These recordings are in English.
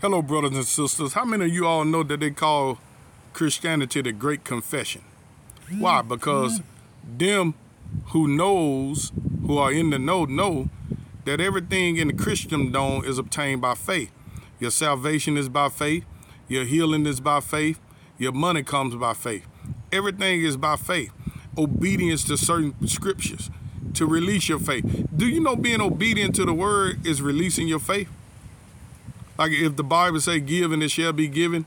Hello, brothers and sisters. How many of you all know that they call Christianity the Great Confession? Why? Mm-hmm. Because them who knows, who are in the know, know that everything in the Christendom is obtained by faith. Your salvation is by faith. Your healing is by faith. Your money comes by faith. Everything is by faith. Obedience to certain scriptures to release your faith. Do you know being obedient to the word is releasing your faith? Like if the Bible say give and it shall be given,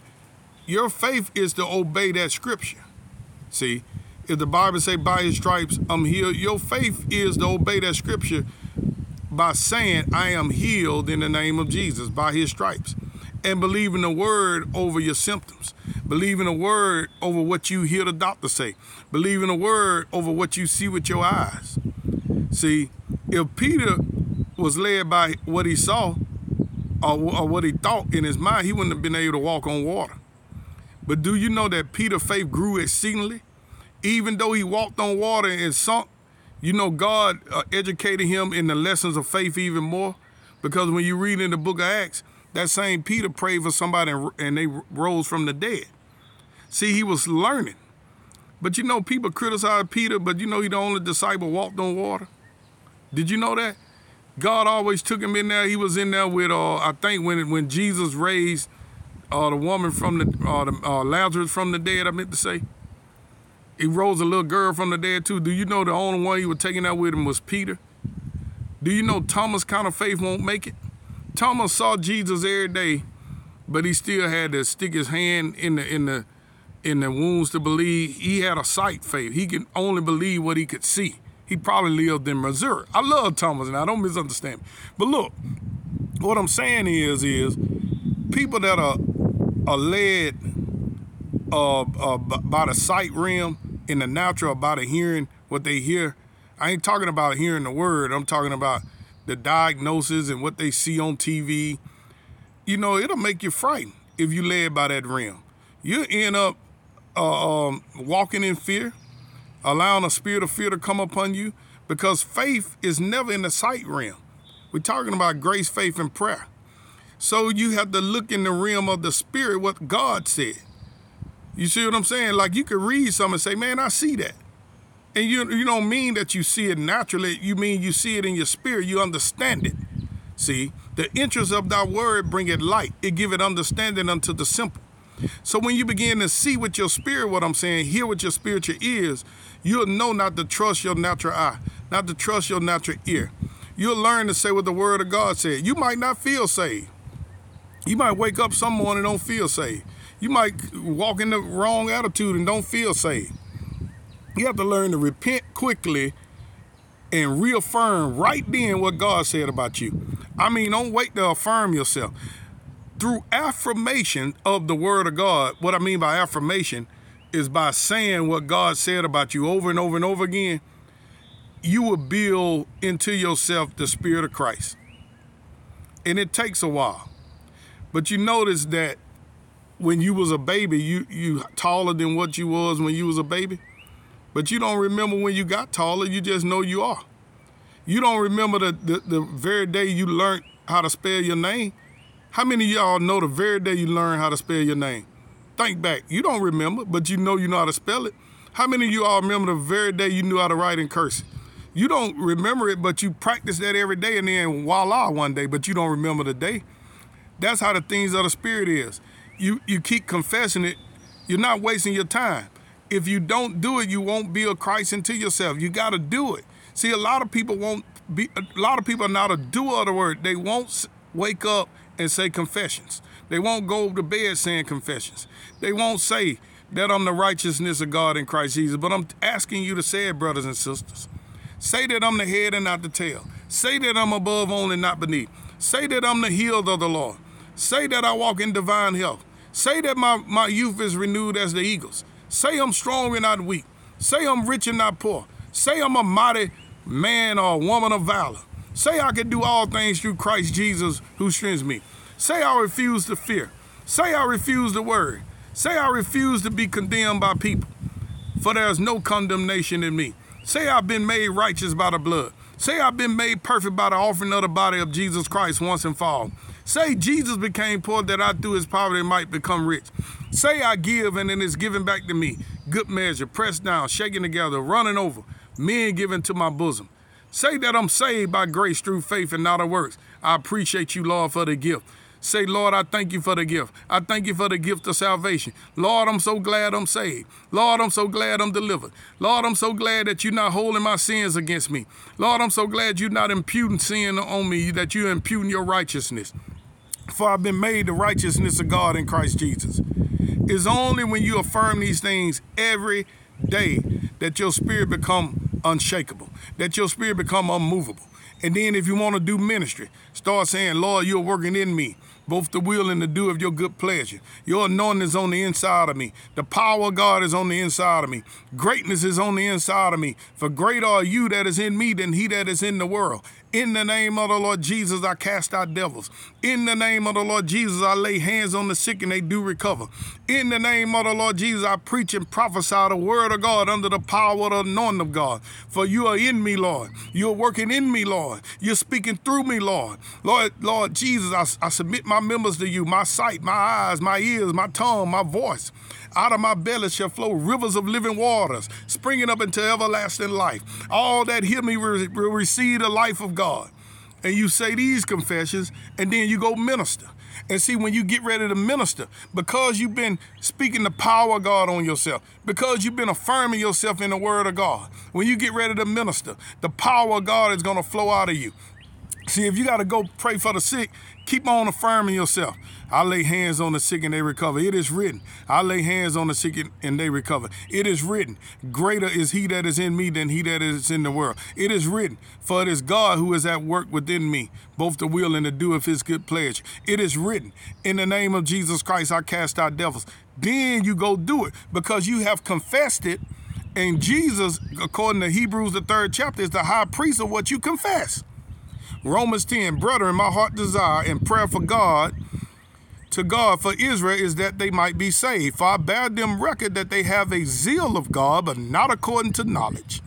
your faith is to obey that scripture. See, if the Bible say by his stripes I'm healed, your faith is to obey that scripture by saying I am healed in the name of Jesus by his stripes. And believing the word over your symptoms. Believing the word over what you hear the doctor say. Believing the word over what you see with your eyes. See, if Peter was led by what he saw, or, or what he thought in his mind, he wouldn't have been able to walk on water. But do you know that Peter's faith grew exceedingly? Even though he walked on water and sunk, you know God uh, educated him in the lessons of faith even more. Because when you read in the book of Acts, that same Peter prayed for somebody and, and they rose from the dead. See, he was learning. But you know, people criticize Peter, but you know he the only disciple walked on water. Did you know that? God always took him in there. He was in there with, uh, I think, when when Jesus raised uh, the woman from the, uh, the uh, Lazarus from the dead. I meant to say, he rose a little girl from the dead too. Do you know the only one he was taking out with him was Peter? Do you know Thomas' kind of faith won't make it? Thomas saw Jesus every day, but he still had to stick his hand in the in the in the wounds to believe. He had a sight faith. He could only believe what he could see. He probably lived in Missouri. I love Thomas, and I don't misunderstand me. But look, what I'm saying is, is people that are are led uh, uh, by the sight realm in the natural, by the hearing what they hear. I ain't talking about hearing the word. I'm talking about the diagnosis and what they see on TV. You know, it'll make you frightened if you led by that realm. You end up uh, um, walking in fear allowing a spirit of fear to come upon you because faith is never in the sight realm. We're talking about grace, faith, and prayer. So you have to look in the realm of the spirit what God said. You see what I'm saying? Like you could read something and say, man, I see that. And you, you don't mean that you see it naturally. You mean you see it in your spirit. You understand it. See, the interest of thy word bring it light. It give it understanding unto the simple. So when you begin to see with your spirit what I'm saying, hear with your spiritual ears, you'll know not to trust your natural eye, not to trust your natural ear. You'll learn to say what the word of God said. You might not feel saved. You might wake up some morning and don't feel saved. You might walk in the wrong attitude and don't feel saved. You have to learn to repent quickly and reaffirm right then what God said about you. I mean, don't wait to affirm yourself through affirmation of the word of God, what I mean by affirmation is by saying what God said about you over and over and over again, you will build into yourself the spirit of Christ. And it takes a while. But you notice that when you was a baby, you you taller than what you was when you was a baby. But you don't remember when you got taller, you just know you are. You don't remember the, the, the very day you learned how to spell your name. How many of y'all know the very day you learn how to spell your name? Think back. You don't remember, but you know you know how to spell it. How many of you all remember the very day you knew how to write in cursive? You don't remember it, but you practice that every day and then voila one day, but you don't remember the day. That's how the things of the spirit is. You you keep confessing it, you're not wasting your time. If you don't do it, you won't be a Christ into yourself. You gotta do it. See, a lot of people won't be a lot of people are not a doer of the word. They won't wake up and say confessions. They won't go to bed saying confessions. They won't say that I'm the righteousness of God in Christ Jesus. But I'm asking you to say it, brothers and sisters. Say that I'm the head and not the tail. Say that I'm above only, not beneath. Say that I'm the healed of the Lord. Say that I walk in divine health. Say that my, my youth is renewed as the eagles. Say I'm strong and not weak. Say I'm rich and not poor. Say I'm a mighty man or woman of valor. Say I can do all things through Christ Jesus who strengthens me. Say I refuse to fear. Say I refuse to worry. Say I refuse to be condemned by people. For there is no condemnation in me. Say I've been made righteous by the blood. Say I've been made perfect by the offering of the body of Jesus Christ once and for all. Say Jesus became poor that I through his poverty might become rich. Say I give and then it is given back to me. Good measure, pressed down, shaken together, running over, men given to my bosom. Say that I'm saved by grace through faith and not of works. I appreciate you, Lord, for the gift. Say, Lord, I thank you for the gift. I thank you for the gift of salvation. Lord, I'm so glad I'm saved. Lord, I'm so glad I'm delivered. Lord, I'm so glad that you're not holding my sins against me. Lord, I'm so glad you're not imputing sin on me, that you're imputing your righteousness. For I've been made the righteousness of God in Christ Jesus. It's only when you affirm these things every day that your spirit become unshakable, that your spirit become unmovable. And then if you want to do ministry, start saying, Lord, you're working in me both the will and the do of your good pleasure. Your anointing is on the inside of me. The power of God is on the inside of me. Greatness is on the inside of me. For greater are you that is in me than he that is in the world. In the name of the Lord Jesus, I cast out devils. In the name of the Lord Jesus, I lay hands on the sick and they do recover. In the name of the Lord Jesus, I preach and prophesy the word of God under the power of the anointing of God. For you are in me, Lord. You're working in me, Lord. You're speaking through me, Lord. Lord, Lord Jesus, I, I submit my members to you, my sight, my eyes, my ears, my tongue, my voice. Out of my belly shall flow rivers of living waters, springing up into everlasting life. All that hear me will receive the life of God. And you say these confessions, and then you go minister. And see, when you get ready to minister, because you've been speaking the power of God on yourself, because you've been affirming yourself in the word of God, when you get ready to minister, the power of God is going to flow out of you. See, if you got to go pray for the sick, keep on affirming yourself. I lay hands on the sick and they recover. It is written. I lay hands on the sick and they recover. It is written. Greater is he that is in me than he that is in the world. It is written. For it is God who is at work within me, both the will and the do of his good pleasure. It is written. In the name of Jesus Christ, I cast out devils. Then you go do it because you have confessed it. And Jesus, according to Hebrews, the third chapter, is the high priest of what you confess. Romans 10, brethren, my heart desire and prayer for God, to God for Israel is that they might be saved. For I bear them record that they have a zeal of God, but not according to knowledge.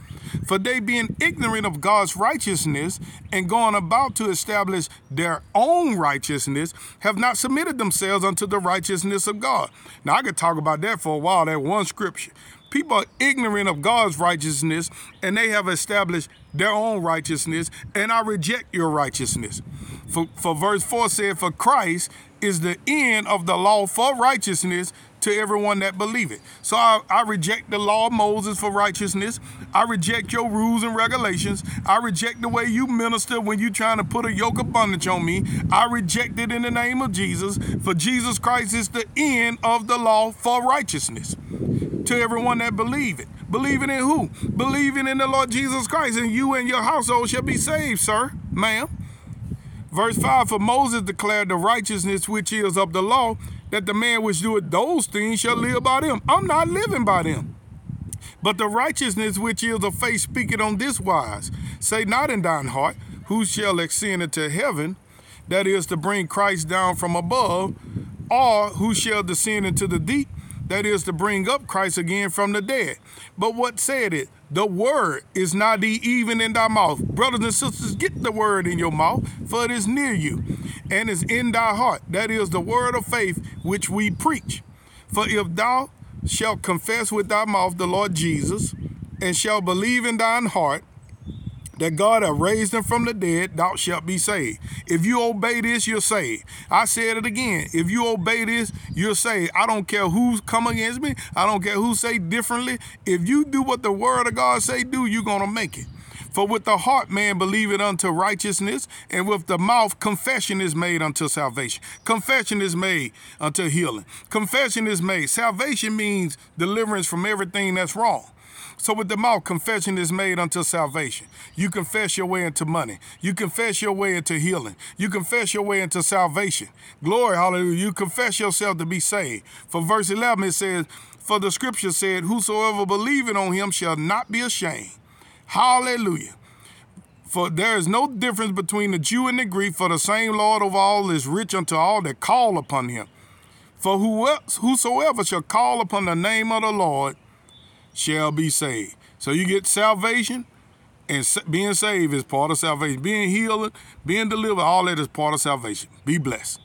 For they being ignorant of God's righteousness and going about to establish their own righteousness, have not submitted themselves unto the righteousness of God. Now I could talk about that for a while, that one scripture. People are ignorant of God's righteousness and they have established their own righteousness, and I reject your righteousness. For, for verse 4 said, For Christ is the end of the law for righteousness to everyone that believe it. So I, I, reject the law of Moses for righteousness. I reject your rules and regulations. I reject the way you minister when you're trying to put a yoke of bondage on me. I reject it in the name of Jesus. For Jesus Christ is the end of the law for righteousness to everyone that believe it. Believing in who? Believing in the Lord Jesus Christ, and you and your household shall be saved, sir, ma'am. Verse 5 For Moses declared the righteousness which is of the law, that the man which doeth those things shall live by them. I'm not living by them. But the righteousness which is of faith speaketh on this wise Say not in thine heart, Who shall ascend into heaven? That is to bring Christ down from above, or who shall descend into the deep? that is to bring up Christ again from the dead. But what said it? The word is not even in thy mouth. Brothers and sisters, get the word in your mouth, for it is near you, and is in thy heart. That is the word of faith which we preach. For if thou shalt confess with thy mouth the Lord Jesus, and shalt believe in thine heart that God have raised him from the dead, thou shalt be saved. If you obey this, you're saved. I said it again. If you obey this, you're saved. I don't care who's come against me. I don't care who say differently. If you do what the word of God say do, you're going to make it. For with the heart man believeth unto righteousness, and with the mouth confession is made unto salvation. Confession is made unto healing. Confession is made. Salvation means deliverance from everything that's wrong. So with the mouth, confession is made unto salvation. You confess your way into money. You confess your way into healing. You confess your way into salvation. Glory, hallelujah. You confess yourself to be saved. For verse 11, it says, For the scripture said, Whosoever believeth on him shall not be ashamed. Hallelujah. For there is no difference between the Jew and the Greek, for the same Lord of all is rich unto all that call upon him. For whosoever shall call upon the name of the Lord shall be saved. So you get salvation, And being saved is part of salvation. Being healed, being delivered, all that is part of salvation. Be blessed.